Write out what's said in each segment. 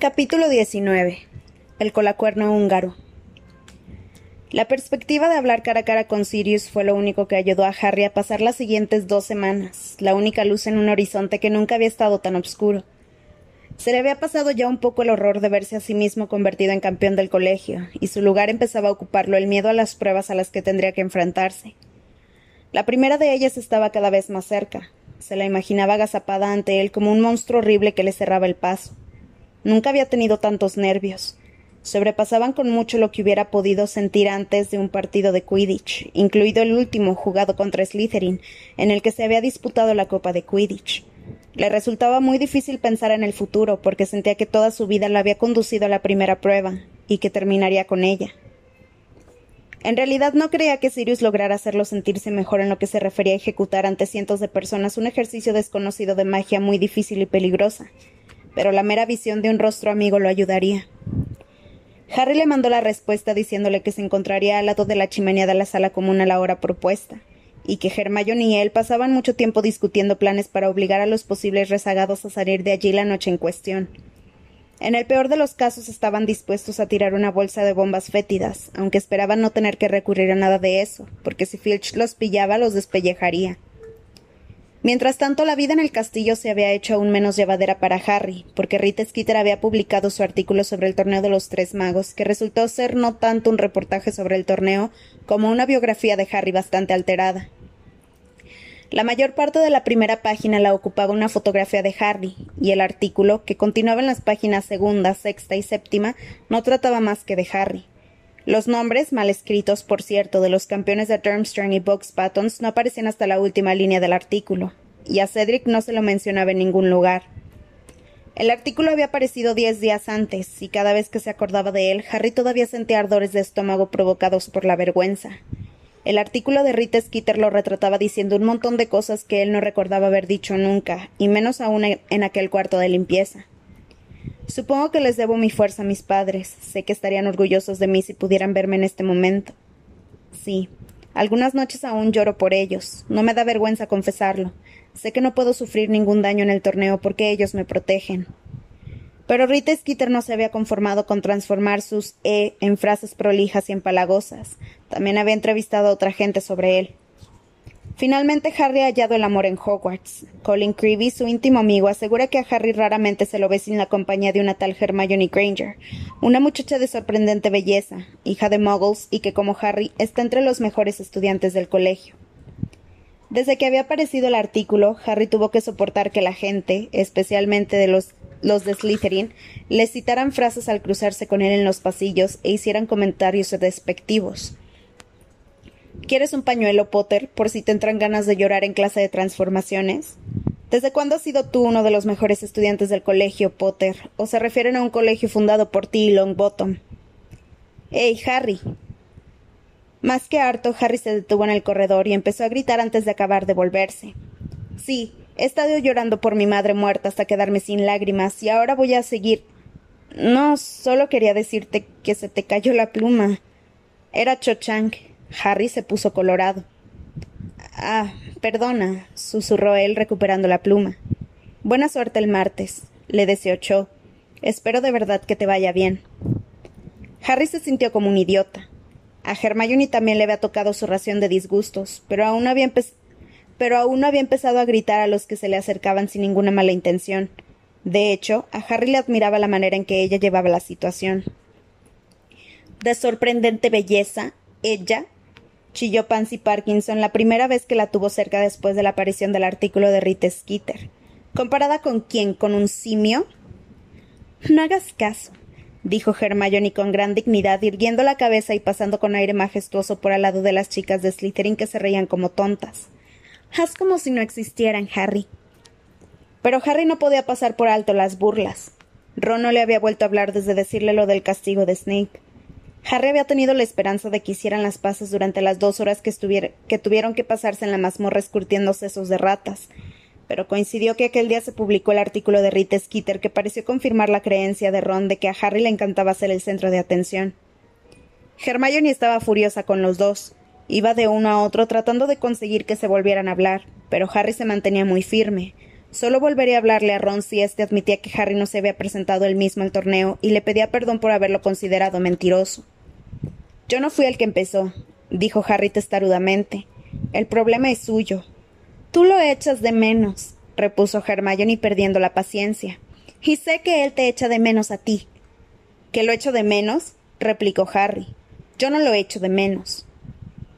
Capítulo 19. El colacuerno húngaro. La perspectiva de hablar cara a cara con Sirius fue lo único que ayudó a Harry a pasar las siguientes dos semanas, la única luz en un horizonte que nunca había estado tan oscuro. Se le había pasado ya un poco el horror de verse a sí mismo convertido en campeón del colegio, y su lugar empezaba a ocuparlo el miedo a las pruebas a las que tendría que enfrentarse. La primera de ellas estaba cada vez más cerca. Se la imaginaba agazapada ante él como un monstruo horrible que le cerraba el paso. Nunca había tenido tantos nervios. Sobrepasaban con mucho lo que hubiera podido sentir antes de un partido de Quidditch, incluido el último jugado contra Slytherin, en el que se había disputado la Copa de Quidditch. Le resultaba muy difícil pensar en el futuro, porque sentía que toda su vida la había conducido a la primera prueba, y que terminaría con ella. En realidad no creía que Sirius lograra hacerlo sentirse mejor en lo que se refería a ejecutar ante cientos de personas un ejercicio desconocido de magia muy difícil y peligrosa, pero la mera visión de un rostro amigo lo ayudaría. Harry le mandó la respuesta diciéndole que se encontraría al lado de la chimenea de la sala común a la hora propuesta, y que Hermione y él pasaban mucho tiempo discutiendo planes para obligar a los posibles rezagados a salir de allí la noche en cuestión. En el peor de los casos estaban dispuestos a tirar una bolsa de bombas fétidas, aunque esperaban no tener que recurrir a nada de eso, porque si Filch los pillaba los despellejaría. Mientras tanto, la vida en el castillo se había hecho aún menos llevadera para Harry, porque Rita Skeeter había publicado su artículo sobre el torneo de los tres magos, que resultó ser no tanto un reportaje sobre el torneo como una biografía de Harry bastante alterada. La mayor parte de la primera página la ocupaba una fotografía de Harry, y el artículo, que continuaba en las páginas segunda, sexta y séptima, no trataba más que de Harry. Los nombres, mal escritos, por cierto, de los campeones de Durmstrang y Box Buttons no aparecían hasta la última línea del artículo, y a Cedric no se lo mencionaba en ningún lugar. El artículo había aparecido diez días antes, y cada vez que se acordaba de él, Harry todavía sentía ardores de estómago provocados por la vergüenza. El artículo de Rita Skeeter lo retrataba diciendo un montón de cosas que él no recordaba haber dicho nunca, y menos aún en aquel cuarto de limpieza. Supongo que les debo mi fuerza a mis padres. Sé que estarían orgullosos de mí si pudieran verme en este momento. Sí, algunas noches aún lloro por ellos. No me da vergüenza confesarlo. Sé que no puedo sufrir ningún daño en el torneo porque ellos me protegen. Pero Rita Skeeter no se había conformado con transformar sus E en frases prolijas y empalagosas. También había entrevistado a otra gente sobre él. Finalmente Harry ha hallado el amor en Hogwarts. Colin Creevy, su íntimo amigo, asegura que a Harry raramente se lo ve sin la compañía de una tal Hermione Granger, una muchacha de sorprendente belleza, hija de muggles y que, como Harry, está entre los mejores estudiantes del colegio. Desde que había aparecido el artículo, Harry tuvo que soportar que la gente, especialmente de los, los de Slytherin, le citaran frases al cruzarse con él en los pasillos e hicieran comentarios despectivos. ¿Quieres un pañuelo, Potter, por si te entran ganas de llorar en clase de transformaciones? ¿Desde cuándo has sido tú uno de los mejores estudiantes del colegio, Potter? ¿O se refieren a un colegio fundado por ti y Longbottom? ¡Ey, Harry! Más que harto, Harry se detuvo en el corredor y empezó a gritar antes de acabar de volverse. Sí, he estado llorando por mi madre muerta hasta quedarme sin lágrimas y ahora voy a seguir. No, solo quería decirte que se te cayó la pluma. Era Cho Chang. Harry se puso colorado. Ah, perdona, susurró él recuperando la pluma. Buena suerte el martes, le deseó Cho. Espero de verdad que te vaya bien. Harry se sintió como un idiota. A Hermione también le había tocado su ración de disgustos, pero aún, había pero aún no había empezado a gritar a los que se le acercaban sin ninguna mala intención. De hecho, a Harry le admiraba la manera en que ella llevaba la situación. De sorprendente belleza, ella, chilló Pansy Parkinson la primera vez que la tuvo cerca después de la aparición del artículo de Rita Skeeter. ¿Comparada con quién? ¿Con un simio? No hagas caso, dijo Hermione con gran dignidad, irguiendo la cabeza y pasando con aire majestuoso por al lado de las chicas de Slytherin que se reían como tontas. Haz como si no existieran, Harry. Pero Harry no podía pasar por alto las burlas. Ron no le había vuelto a hablar desde decirle lo del castigo de Snape. Harry había tenido la esperanza de que hicieran las paces durante las dos horas que, que tuvieron que pasarse en la mazmorra escurtiendo sesos de ratas, pero coincidió que aquel día se publicó el artículo de Rita Skeeter que pareció confirmar la creencia de Ron de que a Harry le encantaba ser el centro de atención. Hermione estaba furiosa con los dos. Iba de uno a otro tratando de conseguir que se volvieran a hablar, pero Harry se mantenía muy firme. Solo volvería a hablarle a Ron si éste admitía que Harry no se había presentado él mismo al torneo y le pedía perdón por haberlo considerado mentiroso. Yo no fui el que empezó, dijo Harry testarudamente. El problema es suyo. Tú lo echas de menos, repuso Hermione perdiendo la paciencia. Y sé que él te echa de menos a ti. ¿Que lo echo de menos? replicó Harry. Yo no lo echo de menos.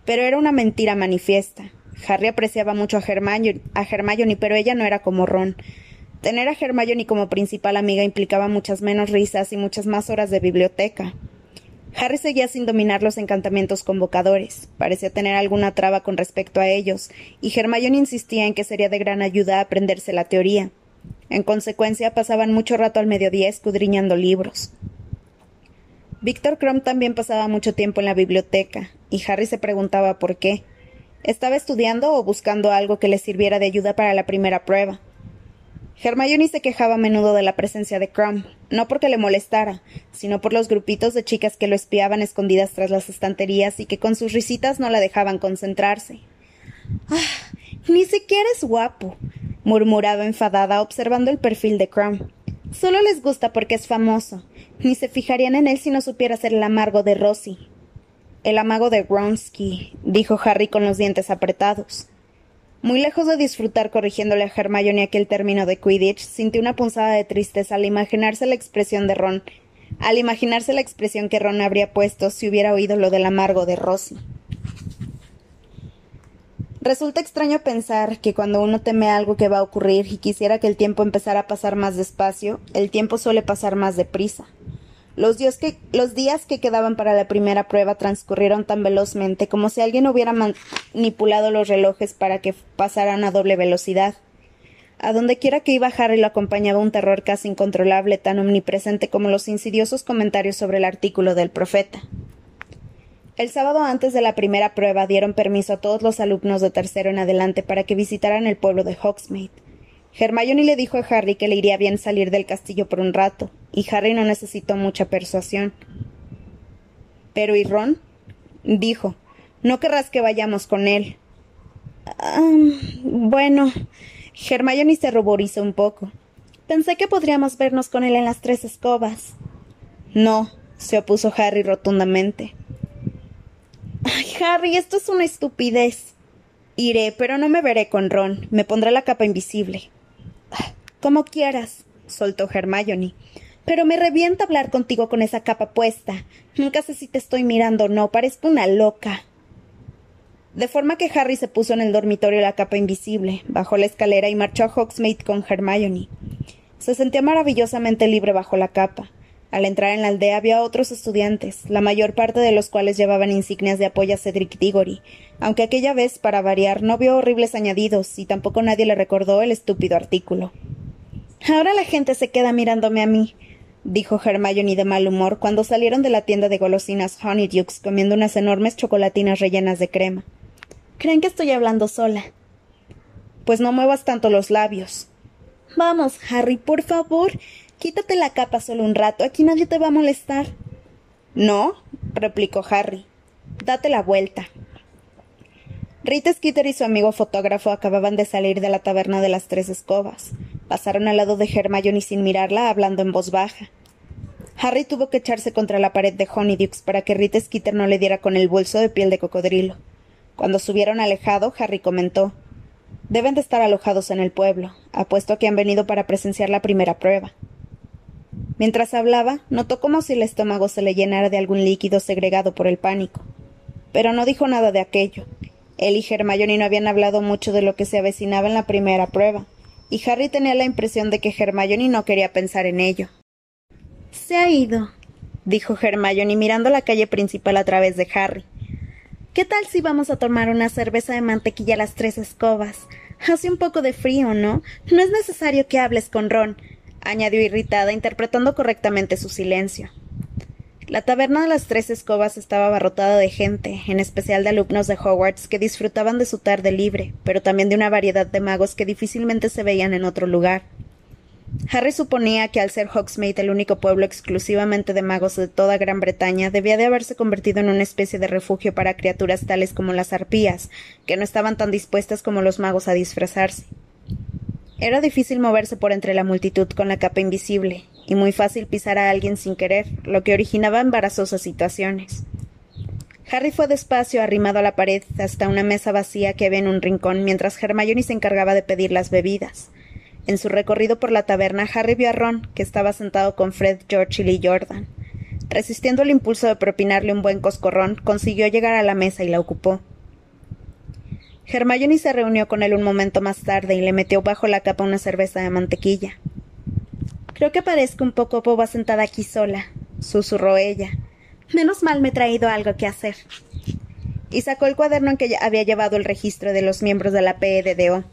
Pero era una mentira manifiesta. Harry apreciaba mucho a Hermione, a Hermione, pero ella no era como Ron. Tener a Hermione como principal amiga implicaba muchas menos risas y muchas más horas de biblioteca. Harry seguía sin dominar los encantamientos convocadores. Parecía tener alguna traba con respecto a ellos, y Hermione insistía en que sería de gran ayuda aprenderse la teoría. En consecuencia, pasaban mucho rato al mediodía escudriñando libros. Víctor Crumb también pasaba mucho tiempo en la biblioteca, y Harry se preguntaba por qué. ¿Estaba estudiando o buscando algo que le sirviera de ayuda para la primera prueba? Hermione se quejaba a menudo de la presencia de Crumb, no porque le molestara, sino por los grupitos de chicas que lo espiaban escondidas tras las estanterías y que con sus risitas no la dejaban concentrarse. Ah, ni siquiera es guapo, murmuraba enfadada observando el perfil de Crumb. Solo les gusta porque es famoso. Ni se fijarían en él si no supiera ser el amargo de Rosie. El amago de Gronsky, dijo Harry con los dientes apretados. Muy lejos de disfrutar corrigiéndole a Hermione aquel término de Quidditch, sintió una punzada de tristeza al imaginarse la expresión de Ron, al imaginarse la expresión que Ron habría puesto si hubiera oído lo del amargo de Rosie. Resulta extraño pensar que cuando uno teme algo que va a ocurrir y quisiera que el tiempo empezara a pasar más despacio, el tiempo suele pasar más deprisa. Los, días que, los días que quedaban para la primera prueba transcurrieron tan velozmente como si alguien hubiera manipulado los relojes para que pasaran a doble velocidad. A donde quiera que iba Harry lo acompañaba un terror casi incontrolable, tan omnipresente como los insidiosos comentarios sobre el artículo del profeta. El sábado antes de la primera prueba dieron permiso a todos los alumnos de tercero en adelante para que visitaran el pueblo de Hogsmeade. Hermione le dijo a Harry que le iría bien salir del castillo por un rato, y Harry no necesitó mucha persuasión. Pero ¿y Ron? dijo. No querrás que vayamos con él. bueno. Hermione se ruborizó un poco. Pensé que podríamos vernos con él en las tres escobas. No, se opuso Harry rotundamente. Ay, Harry, esto es una estupidez. Iré, pero no me veré con Ron. Me pondré la capa invisible. Como quieras, soltó Hermione. Pero me revienta hablar contigo con esa capa puesta. Nunca sé si te estoy mirando o no, parezco una loca. De forma que Harry se puso en el dormitorio la capa invisible, bajó la escalera y marchó a Hogsmeade con Hermione. Se sentía maravillosamente libre bajo la capa. Al entrar en la aldea había otros estudiantes, la mayor parte de los cuales llevaban insignias de apoyo a Cedric Diggory, aunque aquella vez, para variar, no vio horribles añadidos y tampoco nadie le recordó el estúpido artículo. Ahora la gente se queda mirándome a mí, dijo Hermione de mal humor cuando salieron de la tienda de golosinas Honeydukes comiendo unas enormes chocolatinas rellenas de crema. Creen que estoy hablando sola. Pues no muevas tanto los labios. Vamos, Harry, por favor. Quítate la capa solo un rato. Aquí nadie te va a molestar. No, replicó Harry. Date la vuelta. Rita Skeeter y su amigo fotógrafo acababan de salir de la taberna de las tres escobas. Pasaron al lado de Hermione sin mirarla, hablando en voz baja. Harry tuvo que echarse contra la pared de Honeydukes para que Rita Skeeter no le diera con el bolso de piel de cocodrilo. Cuando se hubieron alejado, Harry comentó Deben de estar alojados en el pueblo. Apuesto a que han venido para presenciar la primera prueba. Mientras hablaba, notó como si el estómago se le llenara de algún líquido segregado por el pánico. Pero no dijo nada de aquello. Él y Hermione no habían hablado mucho de lo que se avecinaba en la primera prueba, y Harry tenía la impresión de que Hermione no quería pensar en ello. Se ha ido, dijo Hermione mirando la calle principal a través de Harry. ¿Qué tal si vamos a tomar una cerveza de mantequilla a las tres escobas? Hace un poco de frío, ¿no? No es necesario que hables con Ron, añadió irritada, interpretando correctamente su silencio. La taberna de las tres escobas estaba abarrotada de gente, en especial de alumnos de Hogwarts que disfrutaban de su tarde libre, pero también de una variedad de magos que difícilmente se veían en otro lugar. Harry suponía que al ser Hogsmeade el único pueblo exclusivamente de magos de toda Gran Bretaña, debía de haberse convertido en una especie de refugio para criaturas tales como las arpías, que no estaban tan dispuestas como los magos a disfrazarse. Era difícil moverse por entre la multitud con la capa invisible, y muy fácil pisar a alguien sin querer, lo que originaba embarazosas situaciones. Harry fue despacio, arrimado a la pared, hasta una mesa vacía que había en un rincón, mientras Hermione se encargaba de pedir las bebidas. En su recorrido por la taberna, Harry vio a Ron, que estaba sentado con Fred, George y Lee Jordan. Resistiendo el impulso de propinarle un buen coscorrón, consiguió llegar a la mesa y la ocupó. Hermione se reunió con él un momento más tarde y le metió bajo la capa una cerveza de mantequilla. Creo que parezco un poco boba sentada aquí sola, susurró ella. Menos mal me he traído algo que hacer. Y sacó el cuaderno en que había llevado el registro de los miembros de la PEDDO.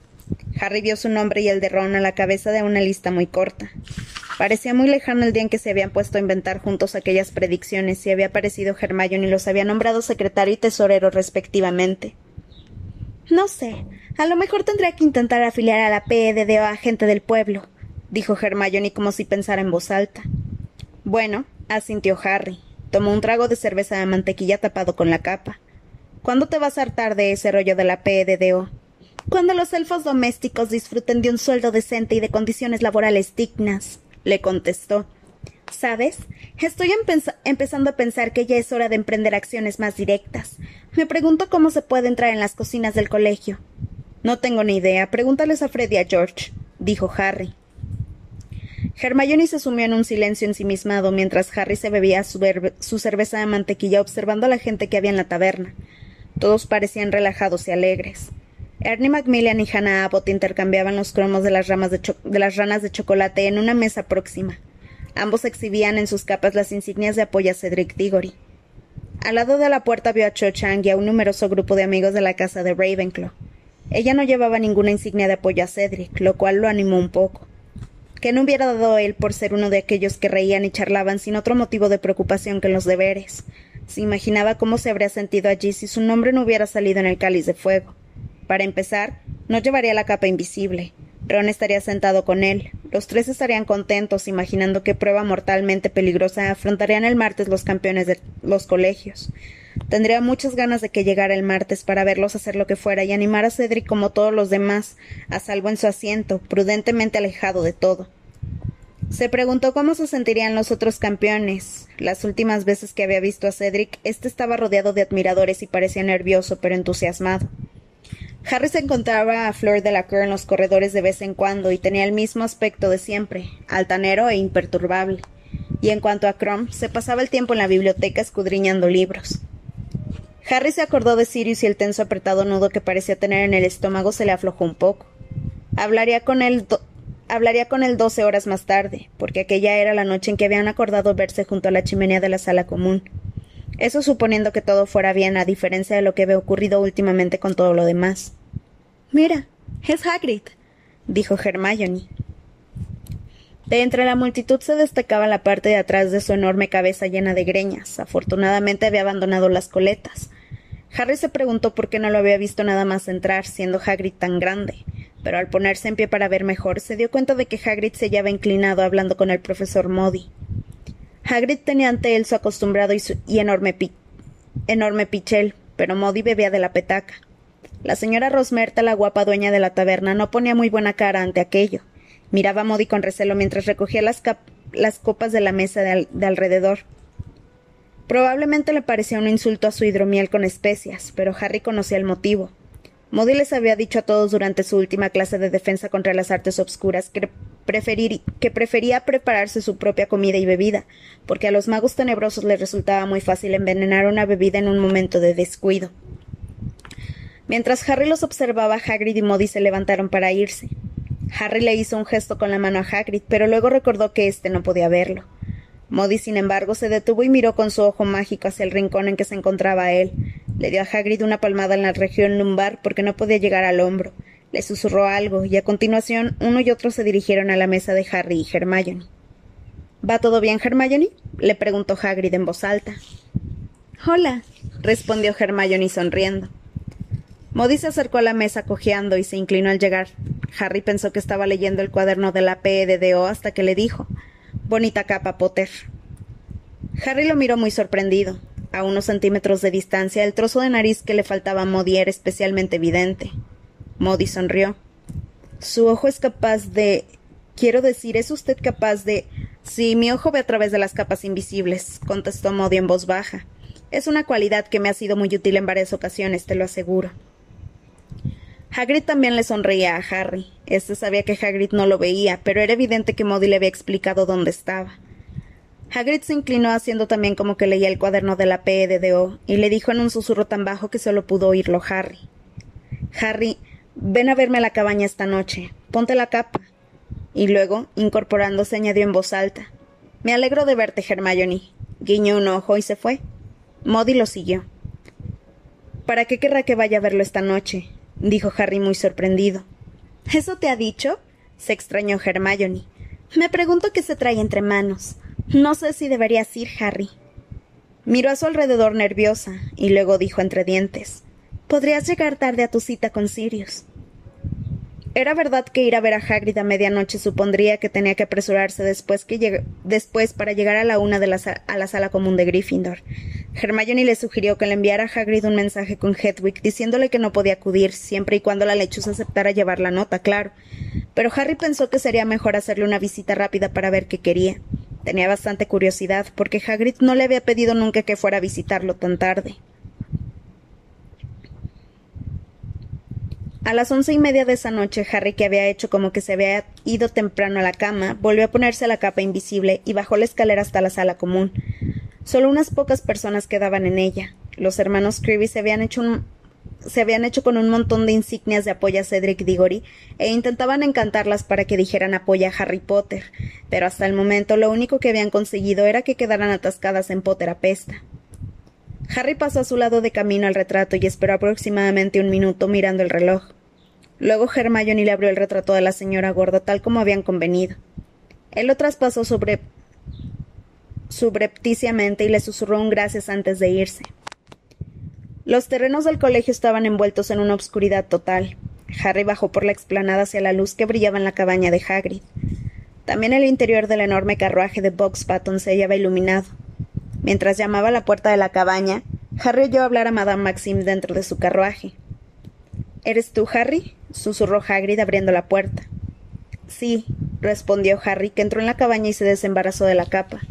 Harry vio su nombre y el de Ron a la cabeza de una lista muy corta. Parecía muy lejano el día en que se habían puesto a inventar juntos aquellas predicciones y había aparecido Hermione y los había nombrado secretario y tesorero respectivamente. No sé. A lo mejor tendré que intentar afiliar a la PEDDO a gente del pueblo, dijo Hermione como si pensara en voz alta. Bueno, asintió Harry. Tomó un trago de cerveza de mantequilla tapado con la capa. ¿Cuándo te vas a hartar de ese rollo de la PEDDO? Cuando los elfos domésticos disfruten de un sueldo decente y de condiciones laborales dignas, le contestó. ¿Sabes? Estoy empezando a pensar que ya es hora de emprender acciones más directas. Me pregunto cómo se puede entrar en las cocinas del colegio. No tengo ni idea. Pregúntales a Freddy y a George, dijo Harry. Hermione se sumió en un silencio ensimismado mientras Harry se bebía su, cerveza de mantequilla observando a la gente que había en la taberna. Todos parecían relajados y alegres. Ernie Macmillan y Hannah Abbott intercambiaban los cromos de las, ramas de, de las ranas de chocolate en una mesa próxima. Ambos exhibían en sus capas las insignias de apoyo a Cedric Diggory. Al lado de la puerta vio a Cho Chang y a un numeroso grupo de amigos de la casa de Ravenclaw. Ella no llevaba ninguna insignia de apoyo a Cedric, lo cual lo animó un poco que no hubiera dado él por ser uno de aquellos que reían y charlaban sin otro motivo de preocupación que los deberes. Se imaginaba cómo se habría sentido allí si su nombre no hubiera salido en el cáliz de fuego. Para empezar, no llevaría la capa invisible. Ron estaría sentado con él. Los tres estarían contentos, imaginando qué prueba mortalmente peligrosa afrontarían el martes los campeones de los colegios. Tendría muchas ganas de que llegara el martes para verlos hacer lo que fuera y animar a Cedric como todos los demás, a salvo en su asiento, prudentemente alejado de todo. Se preguntó cómo se sentirían los otros campeones. Las últimas veces que había visto a Cedric, éste estaba rodeado de admiradores y parecía nervioso pero entusiasmado. Harry se encontraba a Flor de la Cour en los corredores de vez en cuando y tenía el mismo aspecto de siempre, altanero e imperturbable. Y en cuanto a Crom, se pasaba el tiempo en la biblioteca escudriñando libros. Harry se acordó de Sirius y el tenso apretado nudo que parecía tener en el estómago se le aflojó un poco. Hablaría con él hablaría con él doce horas más tarde, porque aquella era la noche en que habían acordado verse junto a la chimenea de la sala común. Eso suponiendo que todo fuera bien, a diferencia de lo que había ocurrido últimamente con todo lo demás. Mira, es Hagrid, dijo Hermione. De entre la multitud se destacaba la parte de atrás de su enorme cabeza llena de greñas. Afortunadamente había abandonado las coletas. Harry se preguntó por qué no lo había visto nada más entrar, siendo Hagrid tan grande, pero al ponerse en pie para ver mejor, se dio cuenta de que Hagrid se hallaba inclinado hablando con el profesor Modi. Hagrid tenía ante él su acostumbrado y, enorme, enorme pichel, pero Modi bebía de la petaca. La señora Rosmerta, la guapa dueña de la taberna, no ponía muy buena cara ante aquello. Miraba a Modi con recelo mientras recogía las, copas de la mesa de alrededor. Probablemente le parecía un insulto a su hidromiel con especias, pero Harry conocía el motivo. Modi les había dicho a todos durante su última clase de defensa contra las artes obscuras que prefería prepararse su propia comida y bebida, porque a los magos tenebrosos les resultaba muy fácil envenenar una bebida en un momento de descuido. Mientras Harry los observaba, Hagrid y Modi se levantaron para irse. Harry le hizo un gesto con la mano a Hagrid, pero luego recordó que éste no podía verlo. Modi, sin embargo, se detuvo y miró con su ojo mágico hacia el rincón en que se encontraba él. Le dio a Hagrid una palmada en la región lumbar porque no podía llegar al hombro. Le susurró algo, y a continuación uno y otro se dirigieron a la mesa de Harry y Hermione. ¿Va todo bien, Hermione? le preguntó Hagrid en voz alta. Hola, respondió Hermione sonriendo. Modi se acercó a la mesa cojeando y se inclinó al llegar. Harry pensó que estaba leyendo el cuaderno de la PEDDO hasta que le dijo Bonita capa, Potter. Harry lo miró muy sorprendido. A unos centímetros de distancia, el trozo de nariz que le faltaba a Modi era especialmente evidente. Modi sonrió. Su ojo es capaz de. Quiero decir, ¿es usted capaz de. Sí, mi ojo ve a través de las capas invisibles, contestó Modi en voz baja. Es una cualidad que me ha sido muy útil en varias ocasiones, te lo aseguro. Hagrid también le sonreía a Harry. Este sabía que Hagrid no lo veía, pero era evidente que Modi le había explicado dónde estaba. Hagrid se inclinó haciendo también como que leía el cuaderno de la PEDDO y le dijo en un susurro tan bajo que solo pudo oírlo Harry. Harry, ven a verme a la cabaña esta noche. Ponte la capa. Y luego, incorporándose, añadió en voz alta. Me alegro de verte, Hermione. Guiñó un ojo y se fue. Modi lo siguió. ¿Para qué querrá que vaya a verlo esta noche? Dijo Harry muy sorprendido. ¿Eso te ha dicho? se extrañó Hermione. Me pregunto qué se trae entre manos. No sé si deberías ir, Harry. Miró a su alrededor nerviosa y luego dijo entre dientes Podrías llegar tarde a tu cita con Sirius. Era verdad que ir a ver a Hagrid a medianoche supondría que tenía que apresurarse después, para llegar a la una de la a la sala común de Gryffindor. Hermione le sugirió que le enviara a Hagrid un mensaje con Hedwig diciéndole que no podía acudir siempre y cuando la lechuza aceptara llevar la nota, claro. Pero Harry pensó que sería mejor hacerle una visita rápida para ver qué quería. Tenía bastante curiosidad, porque Hagrid no le había pedido nunca que fuera a visitarlo tan tarde. A las once y media de esa noche, Harry, que había hecho como que se había ido temprano a la cama, volvió a ponerse la capa invisible y bajó la escalera hasta la sala común. Solo unas pocas personas quedaban en ella. Los hermanos Creevy se habían hecho con un montón de insignias de apoyo a Cedric Diggory e intentaban encantarlas para que dijeran apoya a Harry Potter, pero hasta el momento lo único que habían conseguido era que quedaran atascadas en Potter apesta. Harry pasó a su lado de camino al retrato y esperó aproximadamente un minuto mirando el reloj. Luego Hermione le abrió el retrato de la señora gorda tal como habían convenido. Él lo traspasó sobre subrepticiamente y le susurró un gracias antes de irse. Los terrenos del colegio estaban envueltos en una obscuridad total. Harry bajó por la explanada hacia la luz que brillaba en la cabaña de Hagrid. También el interior del enorme carruaje de Box Patton se hallaba iluminado. Mientras llamaba a la puerta de la cabaña, Harry oyó hablar a Madame Maxime dentro de su carruaje. ¿Eres tú, Harry? susurró Hagrid abriendo la puerta. Sí, respondió Harry, que entró en la cabaña y se desembarazó de la capa.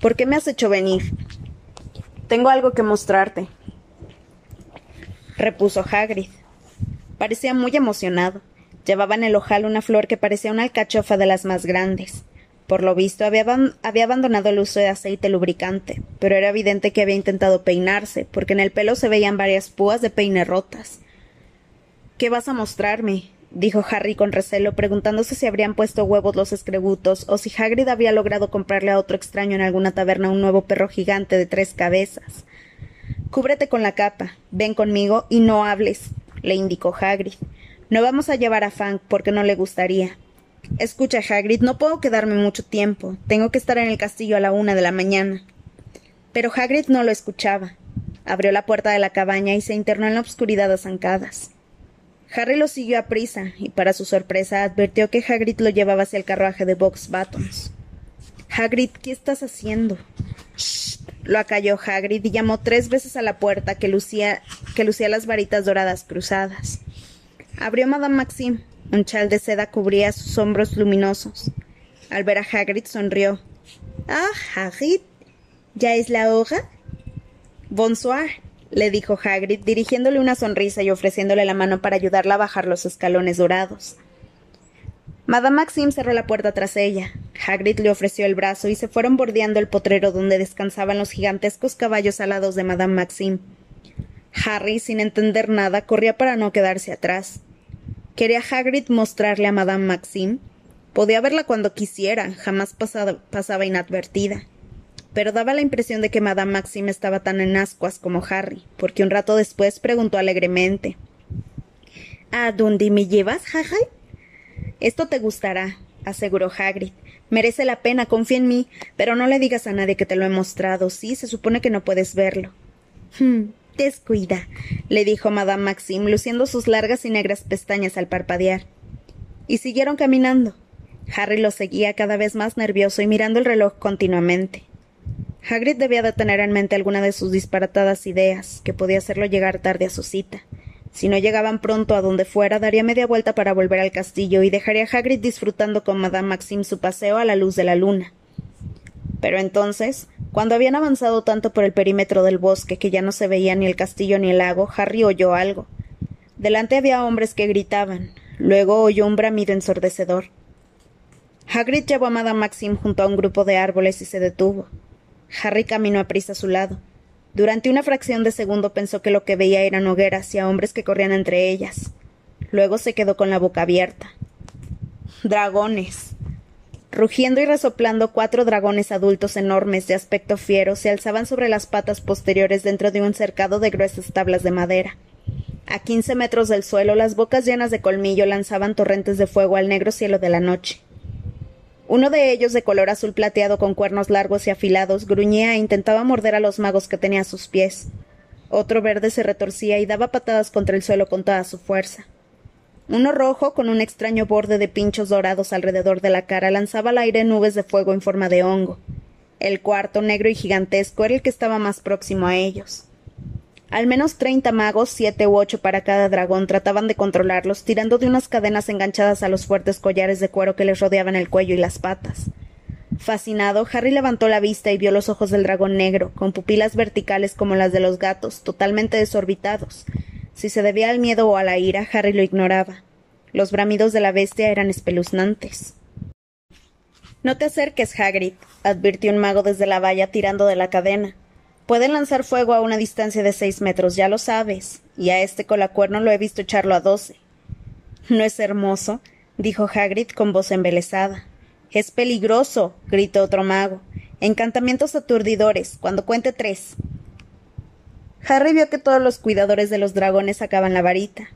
¿Por qué me has hecho venir? Tengo algo que mostrarte, repuso Hagrid. Parecía muy emocionado. Llevaba en el ojal una flor que parecía una alcachofa de las más grandes. Por lo visto, había, había, abandonado el uso de aceite lubricante, pero era evidente que había intentado peinarse, porque en el pelo se veían varias púas de peine rotas. ¿Qué vas a mostrarme? dijo Harry con recelo, preguntándose si habrían puesto huevos los escrebutos o si Hagrid había logrado comprarle a otro extraño en alguna taberna un nuevo perro gigante de tres cabezas. Cúbrete con la capa, ven conmigo y no hables, le indicó Hagrid. No vamos a llevar a Fang porque no le gustaría. Escucha, Hagrid, no puedo quedarme mucho tiempo. Tengo que estar en el castillo a la una de la mañana. Pero Hagrid no lo escuchaba. Abrió la puerta de la cabaña y se internó en la oscuridad a zancadas. Harry lo siguió a prisa, y para su sorpresa advirtió que Hagrid lo llevaba hacia el carruaje de Box Buttons. Hagrid, ¿qué estás haciendo? Shh, lo acalló Hagrid y llamó tres veces a la puerta que lucía, que lucía las varitas doradas cruzadas. Abrió Madame Maxime. Un chal de seda cubría sus hombros luminosos. Al ver a Hagrid sonrió. Ah, Hagrid, ¿ya es la hora? Bonsoir, le dijo Hagrid, dirigiéndole una sonrisa y ofreciéndole la mano para ayudarla a bajar los escalones dorados. Madame Maxim cerró la puerta tras ella. Hagrid le ofreció el brazo y se fueron bordeando el potrero donde descansaban los gigantescos caballos alados de Madame Maxim. Harry, sin entender nada, corría para no quedarse atrás. ¿Quería Hagrid mostrarle a Madame Maxim? Podía verla cuando quisiera, jamás pasaba inadvertida pero daba la impresión de que Madame Maxime estaba tan en ascuas como Harry, porque un rato después preguntó alegremente ¿A dónde me llevas, Harry? Esto te gustará, aseguró Hagrid. Merece la pena, confía en mí, pero no le digas a nadie que te lo he mostrado. Sí, se supone que no puedes verlo. Hmm, descuida, le dijo Madame Maxime, luciendo sus largas y negras pestañas al parpadear. Y siguieron caminando. Harry lo seguía cada vez más nervioso y mirando el reloj continuamente. Hagrid debía de tener en mente alguna de sus disparatadas ideas, que podía hacerlo llegar tarde a su cita. Si no llegaban pronto a donde fuera, daría media vuelta para volver al castillo y dejaría a Hagrid disfrutando con Madame Maxime su paseo a la luz de la luna. Pero entonces, cuando habían avanzado tanto por el perímetro del bosque que ya no se veía ni el castillo ni el lago, Harry oyó algo. Delante había hombres que gritaban. Luego oyó un bramido ensordecedor. Hagrid llevó a Madame Maxim junto a un grupo de árboles y se detuvo. Harry caminó a prisa a su lado. Durante una fracción de segundo pensó que lo que veía eran hogueras y a hombres que corrían entre ellas. Luego se quedó con la boca abierta. Dragones. Rugiendo y resoplando, cuatro dragones adultos enormes de aspecto fiero se alzaban sobre las patas posteriores dentro de un cercado de gruesas tablas de madera. A quince metros del suelo, las bocas llenas de colmillo lanzaban torrentes de fuego al negro cielo de la noche. Uno de ellos, de color azul plateado con cuernos largos y afilados, gruñía e intentaba morder a los magos que tenía a sus pies. Otro verde se retorcía y daba patadas contra el suelo con toda su fuerza. Uno rojo, con un extraño borde de pinchos dorados alrededor de la cara, lanzaba al aire nubes de fuego en forma de hongo. El cuarto, negro y gigantesco, era el que estaba más próximo a ellos. Al menos treinta magos, siete u ocho para cada dragón, trataban de controlarlos, tirando de unas cadenas enganchadas a los fuertes collares de cuero que les rodeaban el cuello y las patas. Fascinado, Harry levantó la vista y vio los ojos del dragón negro, con pupilas verticales como las de los gatos, totalmente desorbitados. Si se debía al miedo o a la ira, Harry lo ignoraba. Los bramidos de la bestia eran espeluznantes. No te acerques, Hagrid, advirtió un mago desde la valla tirando de la cadena. Pueden lanzar fuego a una distancia de seis metros, ya lo sabes, y a este colacuerno lo he visto echarlo a doce. ¿No es hermoso? dijo Hagrid con voz embelesada. Es peligroso, gritó otro mago. Encantamientos aturdidores, cuando cuente tres. Harry vio que todos los cuidadores de los dragones sacaban la varita.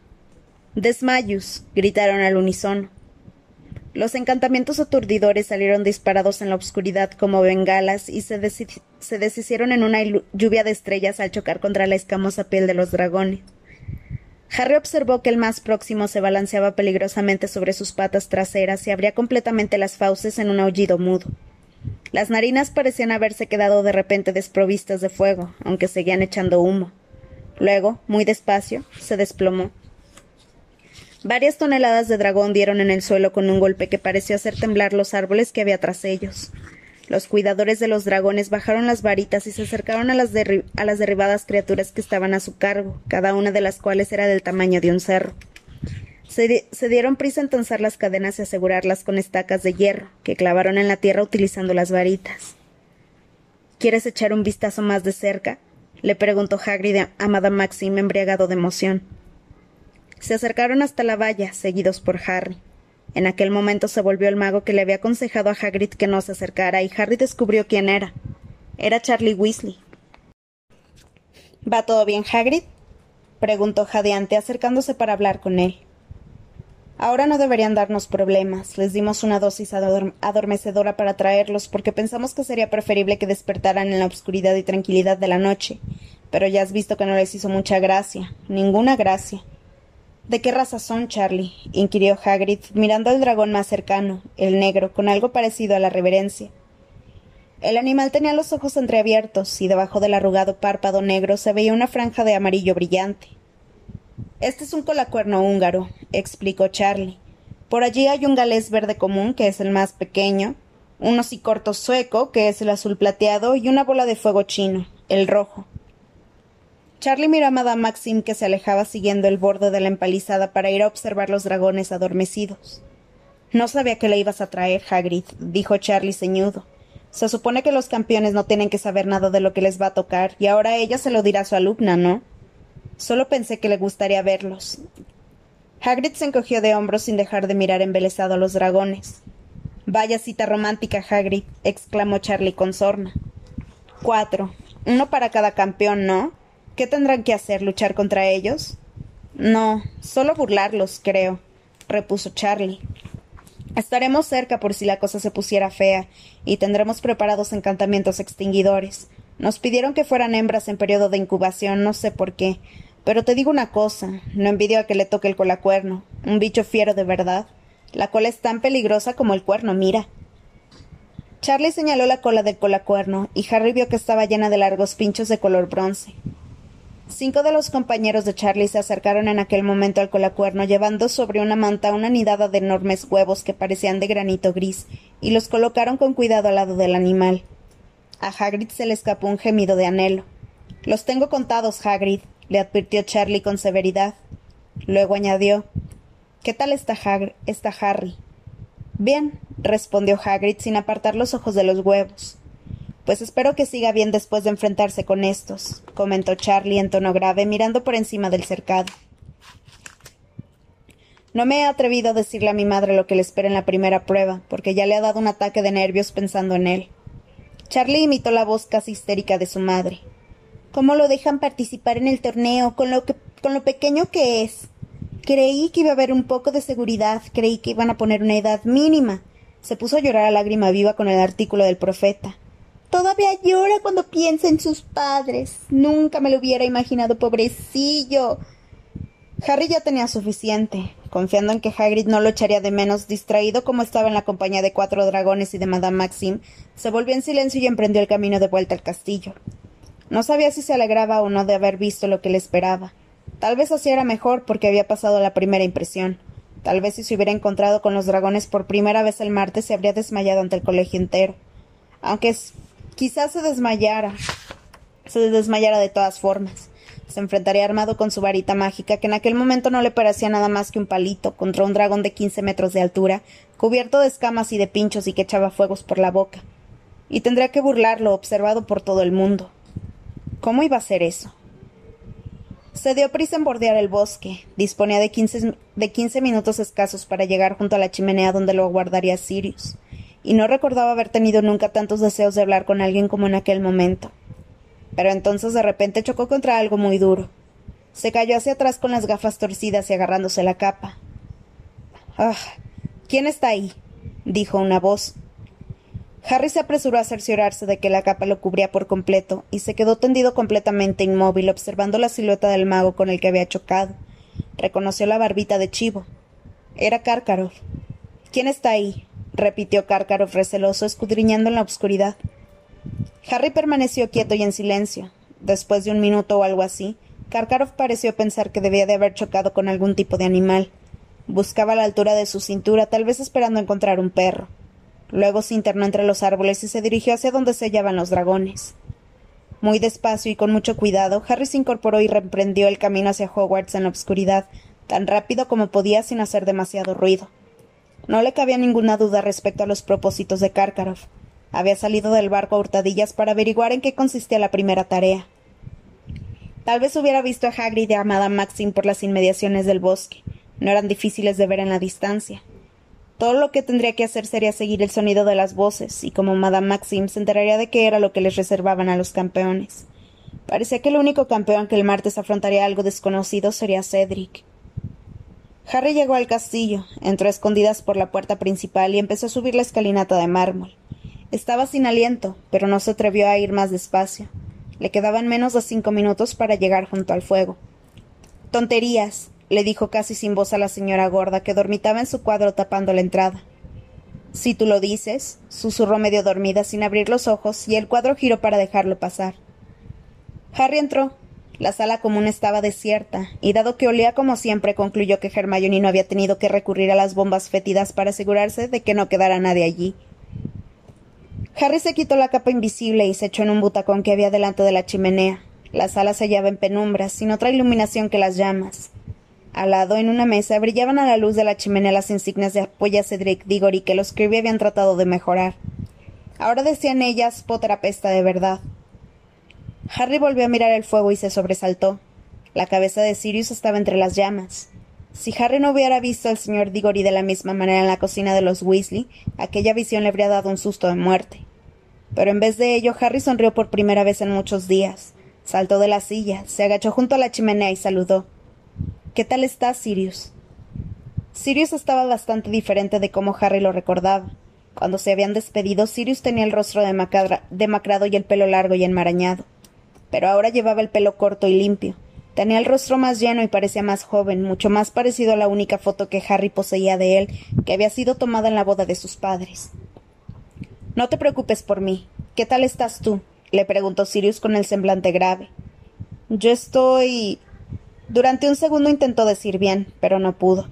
Desmayus, gritaron al unísono. Los encantamientos aturdidores salieron disparados en la oscuridad como bengalas y se, deshicieron en una lluvia de estrellas al chocar contra la escamosa piel de los dragones. Harry observó que el más próximo se balanceaba peligrosamente sobre sus patas traseras y abría completamente las fauces en un aullido mudo. Las narinas parecían haberse quedado de repente desprovistas de fuego, aunque seguían echando humo. Luego, muy despacio, se desplomó Varias toneladas de dragón dieron en el suelo con un golpe que pareció hacer temblar los árboles que había tras ellos. Los cuidadores de los dragones bajaron las varitas y se acercaron a las, derribadas criaturas que estaban a su cargo, cada una de las cuales era del tamaño de un cerro. Se, dieron prisa en tensar las cadenas y asegurarlas con estacas de hierro, que clavaron en la tierra utilizando las varitas. ¿Quieres echar un vistazo más de cerca? le preguntó Hagrid a Madame Maxime embriagado de emoción. Se acercaron hasta la valla, seguidos por Harry. En aquel momento se volvió el mago que le había aconsejado a Hagrid que no se acercara, y Harry descubrió quién era. Era Charlie Weasley. ¿Va todo bien, Hagrid? preguntó jadeante, acercándose para hablar con él. Ahora no deberían darnos problemas. Les dimos una dosis adormecedora para traerlos, porque pensamos que sería preferible que despertaran en la oscuridad y tranquilidad de la noche. Pero ya has visto que no les hizo mucha gracia. Ninguna gracia. ¿De qué raza son, Charlie? inquirió Hagrid, mirando al dragón más cercano, el negro, con algo parecido a la reverencia. El animal tenía los ojos entreabiertos y debajo del arrugado párpado negro se veía una franja de amarillo brillante. Este es un colacuerno húngaro, explicó Charlie. Por allí hay un galés verde común, que es el más pequeño, un hocicorto sueco, que es el azul plateado, y una bola de fuego chino, el rojo. Charlie miró a Madame Maxim que se alejaba siguiendo el borde de la empalizada para ir a observar los dragones adormecidos. No sabía que le ibas a traer, Hagrid, dijo Charlie ceñudo. Se supone que los campeones no tienen que saber nada de lo que les va a tocar, y ahora ella se lo dirá a su alumna, ¿no? Solo pensé que le gustaría verlos. Hagrid se encogió de hombros sin dejar de mirar embelesado a los dragones. Vaya cita romántica, Hagrid, exclamó Charlie con sorna. Cuatro. Uno para cada campeón, ¿no? ¿Qué tendrán que hacer? ¿Luchar contra ellos? No, solo burlarlos, creo, repuso Charlie. Estaremos cerca por si la cosa se pusiera fea, y tendremos preparados encantamientos extinguidores. Nos pidieron que fueran hembras en periodo de incubación, no sé por qué. Pero te digo una cosa, no envidio a que le toque el colacuerno, un bicho fiero de verdad. La cola es tan peligrosa como el cuerno, mira. Charlie señaló la cola del colacuerno, y Harry vio que estaba llena de largos pinchos de color bronce. Cinco de los compañeros de Charlie se acercaron en aquel momento al colacuerno llevando sobre una manta una nidada de enormes huevos que parecían de granito gris, y los colocaron con cuidado al lado del animal. A Hagrid se le escapó un gemido de anhelo. Los tengo contados, Hagrid, le advirtió Charlie con severidad. Luego añadió ¿Qué tal está, está Harry? Bien, respondió Hagrid sin apartar los ojos de los huevos. Pues espero que siga bien después de enfrentarse con estos, comentó Charlie en tono grave, mirando por encima del cercado. No me he atrevido a decirle a mi madre lo que le espera en la primera prueba, porque ya le ha dado un ataque de nervios pensando en él. Charlie imitó la voz casi histérica de su madre. ¿Cómo lo dejan participar en el torneo con lo, que, con lo pequeño que es? Creí que iba a haber un poco de seguridad, creí que iban a poner una edad mínima. Se puso a llorar a lágrima viva con el artículo del profeta. Todavía llora cuando piensa en sus padres. Nunca me lo hubiera imaginado, pobrecillo. Harry ya tenía suficiente, confiando en que Hagrid no lo echaría de menos, distraído como estaba en la compañía de cuatro dragones y de Madame Maxim, se volvió en silencio y emprendió el camino de vuelta al castillo. No sabía si se alegraba o no de haber visto lo que le esperaba. Tal vez así era mejor porque había pasado la primera impresión. Tal vez si se hubiera encontrado con los dragones por primera vez el martes se habría desmayado ante el colegio entero. Aunque Quizás se desmayara. Se desmayara de todas formas. Se enfrentaría armado con su varita mágica, que en aquel momento no le parecía nada más que un palito, contra un dragón de quince metros de altura, cubierto de escamas y de pinchos y que echaba fuegos por la boca. Y tendría que burlarlo, observado por todo el mundo. ¿Cómo iba a ser eso? Se dio prisa en bordear el bosque. Disponía de quince, de quince minutos escasos para llegar junto a la chimenea donde lo aguardaría Sirius y no recordaba haber tenido nunca tantos deseos de hablar con alguien como en aquel momento. Pero entonces de repente chocó contra algo muy duro. Se cayó hacia atrás con las gafas torcidas y agarrándose la capa. Ah. ¿Quién está ahí? dijo una voz. Harry se apresuró a cerciorarse de que la capa lo cubría por completo y se quedó tendido completamente inmóvil observando la silueta del mago con el que había chocado. Reconoció la barbita de chivo. Era Karkaroff. ¿Quién está ahí? Repitió Karkaroff receloso, escudriñando en la oscuridad. Harry permaneció quieto y en silencio. Después de un minuto o algo así, Karkaroff pareció pensar que debía de haber chocado con algún tipo de animal. Buscaba la altura de su cintura, tal vez esperando encontrar un perro. Luego se internó entre los árboles y se dirigió hacia donde se hallaban los dragones. Muy despacio y con mucho cuidado, Harry se incorporó y reprendió el camino hacia Hogwarts en la oscuridad, tan rápido como podía sin hacer demasiado ruido. No le cabía ninguna duda respecto a los propósitos de Karkaroff. Había salido del barco a hurtadillas para averiguar en qué consistía la primera tarea. Tal vez hubiera visto a Hagrid y a Madame Maxim por las inmediaciones del bosque. No eran difíciles de ver en la distancia. Todo lo que tendría que hacer sería seguir el sonido de las voces, y como Madame Maxim se enteraría de qué era lo que les reservaban a los campeones. Parecía que el único campeón que el martes afrontaría algo desconocido sería Cedric. Harry llegó al castillo, entró a escondidas por la puerta principal y empezó a subir la escalinata de mármol. Estaba sin aliento, pero no se atrevió a ir más despacio. Le quedaban menos de cinco minutos para llegar junto al fuego. Tonterías, le dijo casi sin voz a la señora gorda que dormitaba en su cuadro tapando la entrada. Si tú lo dices, susurró medio dormida sin abrir los ojos, y el cuadro giró para dejarlo pasar. Harry entró, la sala común estaba desierta, y dado que olía como siempre, concluyó que Hermione no había tenido que recurrir a las bombas fétidas para asegurarse de que no quedara nadie allí. Harry se quitó la capa invisible y se echó en un butacón que había delante de la chimenea. La sala se hallaba en penumbra, sin otra iluminación que las llamas. Al lado, en una mesa, brillaban a la luz de la chimenea las insignias de apoya Cedric Diggory que los Kirby habían tratado de mejorar. Ahora decían ellas Potter apesta de verdad. Harry volvió a mirar el fuego y se sobresaltó. La cabeza de Sirius estaba entre las llamas. Si Harry no hubiera visto al señor Diggory de la misma manera en la cocina de los Weasley, aquella visión le habría dado un susto de muerte. Pero en vez de ello, Harry sonrió por primera vez en muchos días. Saltó de la silla, se agachó junto a la chimenea y saludó. ¿Qué tal estás, Sirius? Sirius estaba bastante diferente de cómo Harry lo recordaba. Cuando se habían despedido, Sirius tenía el rostro demacrado y el pelo largo y enmarañado pero ahora llevaba el pelo corto y limpio. Tenía el rostro más lleno y parecía más joven, mucho más parecido a la única foto que Harry poseía de él, que había sido tomada en la boda de sus padres. No te preocupes por mí. ¿Qué tal estás tú? le preguntó Sirius con el semblante grave. Yo estoy. Durante un segundo intentó decir bien, pero no pudo.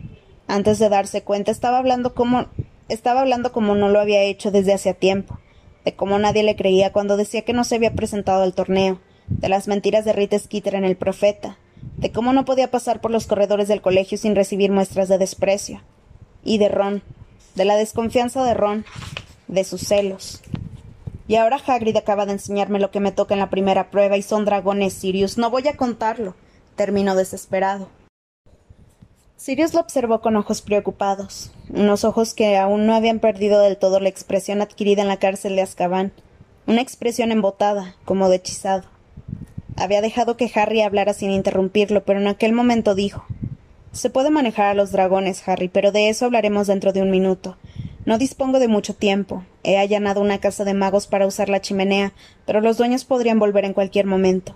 Antes de darse cuenta, estaba hablando como. estaba hablando como no lo había hecho desde hacía tiempo, de cómo nadie le creía cuando decía que no se había presentado al torneo, de las mentiras de Rita Skeeter en el profeta, de cómo no podía pasar por los corredores del colegio sin recibir muestras de desprecio, y de Ron, de la desconfianza de Ron, de sus celos. Y ahora Hagrid acaba de enseñarme lo que me toca en la primera prueba y son dragones, Sirius. No voy a contarlo. Terminó desesperado. Sirius lo observó con ojos preocupados, unos ojos que aún no habían perdido del todo la expresión adquirida en la cárcel de Azkaban, una expresión embotada, como de hechizado. Había dejado que Harry hablara sin interrumpirlo, pero en aquel momento dijo Se puede manejar a los dragones, Harry, pero de eso hablaremos dentro de un minuto. No dispongo de mucho tiempo. He allanado una casa de magos para usar la chimenea, pero los dueños podrían volver en cualquier momento.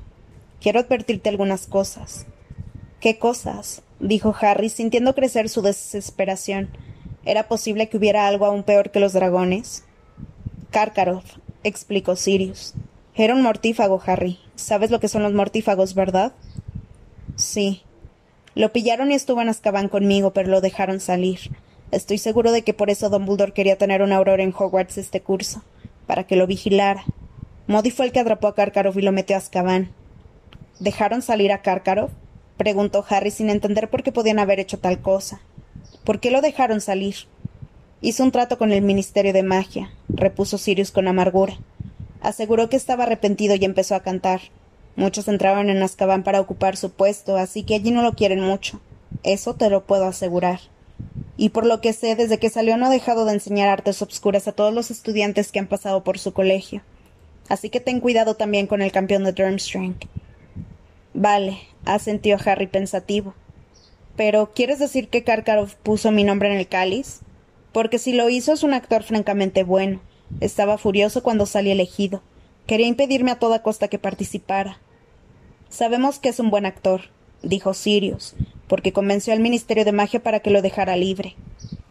Quiero advertirte algunas cosas. ¿Qué cosas? dijo Harry, sintiendo crecer su desesperación. ¿Era posible que hubiera algo aún peor que los dragones? Karkaroff, explicó Sirius. Era un mortífago, Harry. ¿Sabes lo que son los mortífagos, verdad? Sí. Lo pillaron y estuvo en Azkaban conmigo, pero lo dejaron salir. Estoy seguro de que por eso Dumbledore quería tener una aurora en Hogwarts este curso, para que lo vigilara. Modi fue el que atrapó a Karkaroff y lo metió a Azkaban. ¿Dejaron salir a Karkaroff? preguntó Harry sin entender por qué podían haber hecho tal cosa. ¿Por qué lo dejaron salir? Hizo un trato con el Ministerio de Magia, repuso Sirius con amargura. Aseguró que estaba arrepentido y empezó a cantar. Muchos entraban en Azkaban para ocupar su puesto, así que allí no lo quieren mucho. Eso te lo puedo asegurar y por lo que sé, desde que salió no ha dejado de enseñar artes obscuras a todos los estudiantes que han pasado por su colegio. Así que ten cuidado también con el campeón de Durmstrang. Vale, asentió Harry pensativo. Pero, ¿quieres decir que Karkaroff puso mi nombre en el cáliz? Porque si lo hizo es un actor francamente bueno. Estaba furioso cuando salí elegido. Quería impedirme a toda costa que participara. Sabemos que es un buen actor, dijo Sirius, porque convenció al Ministerio de Magia para que lo dejara libre.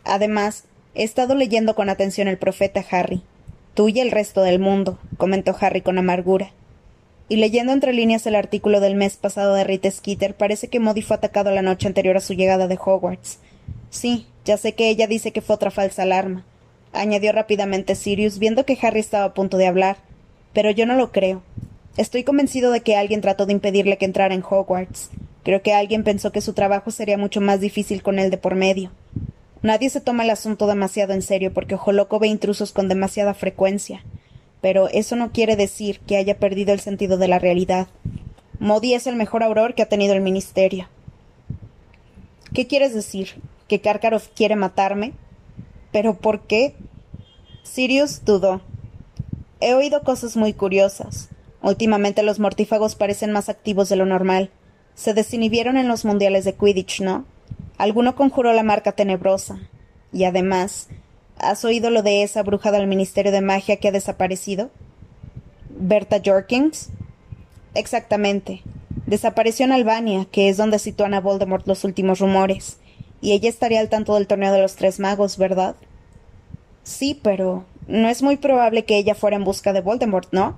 Además, he estado leyendo con atención el profeta Harry. Tú y el resto del mundo, comentó Harry con amargura. Y leyendo entre líneas el artículo del mes pasado de Rita Skeeter, parece que Modi fue atacado la noche anterior a su llegada de Hogwarts. Sí, ya sé que ella dice que fue otra falsa alarma, añadió rápidamente Sirius, viendo que Harry estaba a punto de hablar. Pero yo no lo creo. Estoy convencido de que alguien trató de impedirle que entrara en Hogwarts. Creo que alguien pensó que su trabajo sería mucho más difícil con él de por medio. Nadie se toma el asunto demasiado en serio porque Ojo Loco ve intrusos con demasiada frecuencia. Pero eso no quiere decir que haya perdido el sentido de la realidad. Modi es el mejor auror que ha tenido el ministerio. ¿Qué quieres decir? ¿Que Karkaroff quiere matarme? ¿Pero por qué? Sirius dudó. He oído cosas muy curiosas. Últimamente los mortífagos parecen más activos de lo normal. Se desinhibieron en los mundiales de Quidditch, ¿no? Alguno conjuró la marca tenebrosa. Y además, ¿has oído lo de esa bruja del Ministerio de Magia que ha desaparecido? ¿Berta Jorkins? Exactamente. Desapareció en Albania, que es donde sitúan a Voldemort los últimos rumores. Y ella estaría al tanto del torneo de los tres magos, ¿verdad? Sí, pero no es muy probable que ella fuera en busca de Voldemort, ¿no?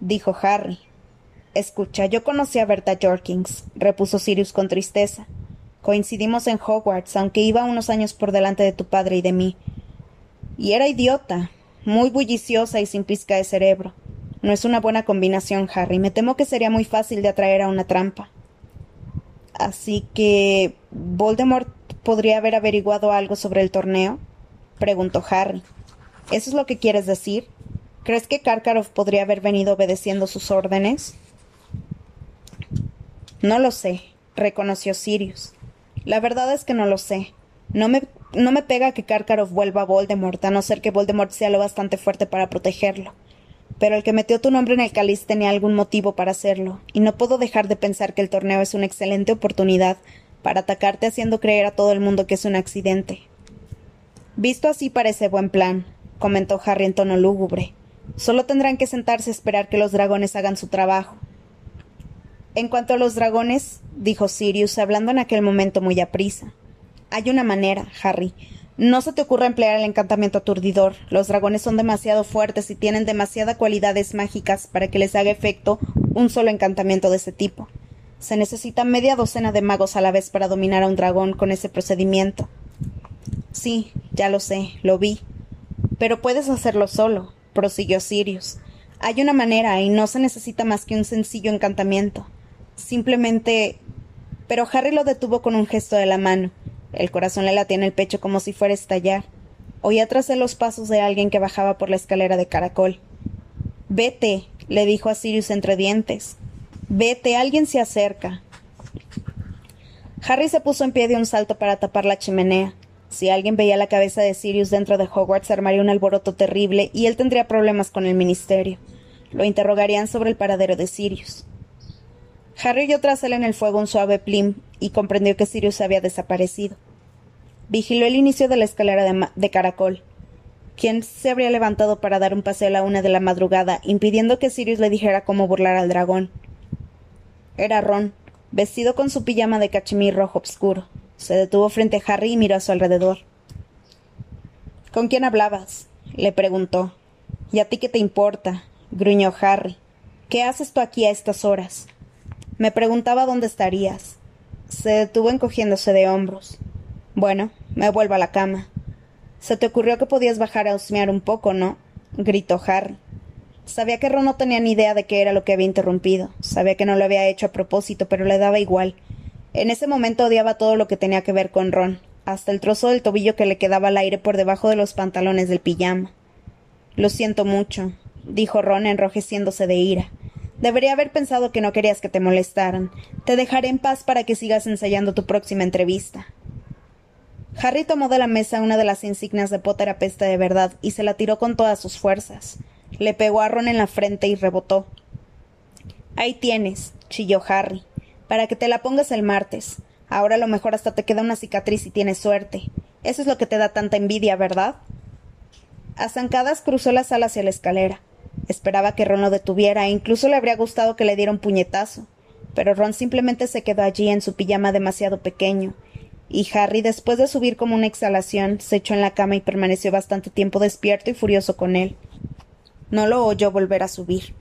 dijo Harry. Escucha, yo conocí a Berta Jorkins, repuso Sirius con tristeza. Coincidimos en Hogwarts, aunque iba unos años por delante de tu padre y de mí. Y era idiota, muy bulliciosa y sin pizca de cerebro. No es una buena combinación, Harry. Me temo que sería muy fácil de atraer a una trampa. Así que. ¿Voldemort podría haber averiguado algo sobre el torneo? preguntó Harry. ¿Eso es lo que quieres decir? ¿Crees que Karkaroff podría haber venido obedeciendo sus órdenes? No lo sé, reconoció Sirius. La verdad es que no lo sé. No me, no me pega que Karkaroff vuelva a Voldemort, a no ser que Voldemort sea lo bastante fuerte para protegerlo. Pero el que metió tu nombre en el cáliz tenía algún motivo para hacerlo, y no puedo dejar de pensar que el torneo es una excelente oportunidad para atacarte haciendo creer a todo el mundo que es un accidente. Visto así parece buen plan, comentó Harry en tono lúgubre. Solo tendrán que sentarse a esperar que los dragones hagan su trabajo. En cuanto a los dragones, dijo Sirius, hablando en aquel momento muy aprisa. Hay una manera, Harry. No se te ocurra emplear el encantamiento aturdidor. Los dragones son demasiado fuertes y tienen demasiadas cualidades mágicas para que les haga efecto un solo encantamiento de ese tipo. Se necesita media docena de magos a la vez para dominar a un dragón con ese procedimiento. Sí, ya lo sé, lo vi. Pero puedes hacerlo solo, prosiguió Sirius. Hay una manera y no se necesita más que un sencillo encantamiento. Simplemente. Pero Harry lo detuvo con un gesto de la mano. El corazón le latía en el pecho como si fuera a estallar. Oía tras él los pasos de alguien que bajaba por la escalera de caracol. Vete, le dijo a Sirius entre dientes. Vete, alguien se acerca. Harry se puso en pie de un salto para tapar la chimenea. Si alguien veía la cabeza de Sirius dentro de Hogwarts, armaría un alboroto terrible y él tendría problemas con el ministerio. Lo interrogarían sobre el paradero de Sirius. Harry oyó tras él en el fuego un suave plim y comprendió que Sirius había desaparecido. Vigiló el inicio de la escalera de, de, caracol. ¿Quién se habría levantado para dar un paseo a la una de la madrugada, impidiendo que Sirius le dijera cómo burlar al dragón? Era Ron, vestido con su pijama de cachemir rojo oscuro. Se detuvo frente a Harry y miró a su alrededor. ¿Con quién hablabas? le preguntó. ¿Y a ti qué te importa? gruñó Harry. ¿Qué haces tú aquí a estas horas? Me preguntaba dónde estarías. Se detuvo encogiéndose de hombros. Bueno, me vuelvo a la cama. Se te ocurrió que podías bajar a husmear un poco, ¿no? gritó Harry. Sabía que Ron no tenía ni idea de qué era lo que había interrumpido. Sabía que no lo había hecho a propósito, pero le daba igual. En ese momento odiaba todo lo que tenía que ver con Ron, hasta el trozo del tobillo que le quedaba al aire por debajo de los pantalones del pijama. Lo siento mucho, dijo Ron enrojeciéndose de ira. Debería haber pensado que no querías que te molestaran. Te dejaré en paz para que sigas ensayando tu próxima entrevista. Harry tomó de la mesa una de las insignias de Potter apesta de verdad y se la tiró con todas sus fuerzas. Le pegó a Ron en la frente y rebotó. Ahí tienes, chilló Harry, para que te la pongas el martes. Ahora a lo mejor hasta te queda una cicatriz y tienes suerte. Eso es lo que te da tanta envidia, ¿verdad? A zancadas cruzó la sala hacia la escalera. Esperaba que Ron lo detuviera e incluso le habría gustado que le diera un puñetazo. Pero Ron simplemente se quedó allí en su pijama demasiado pequeño, y Harry, después de subir como una exhalación, se echó en la cama y permaneció bastante tiempo despierto y furioso con él. No lo oyó volver a subir.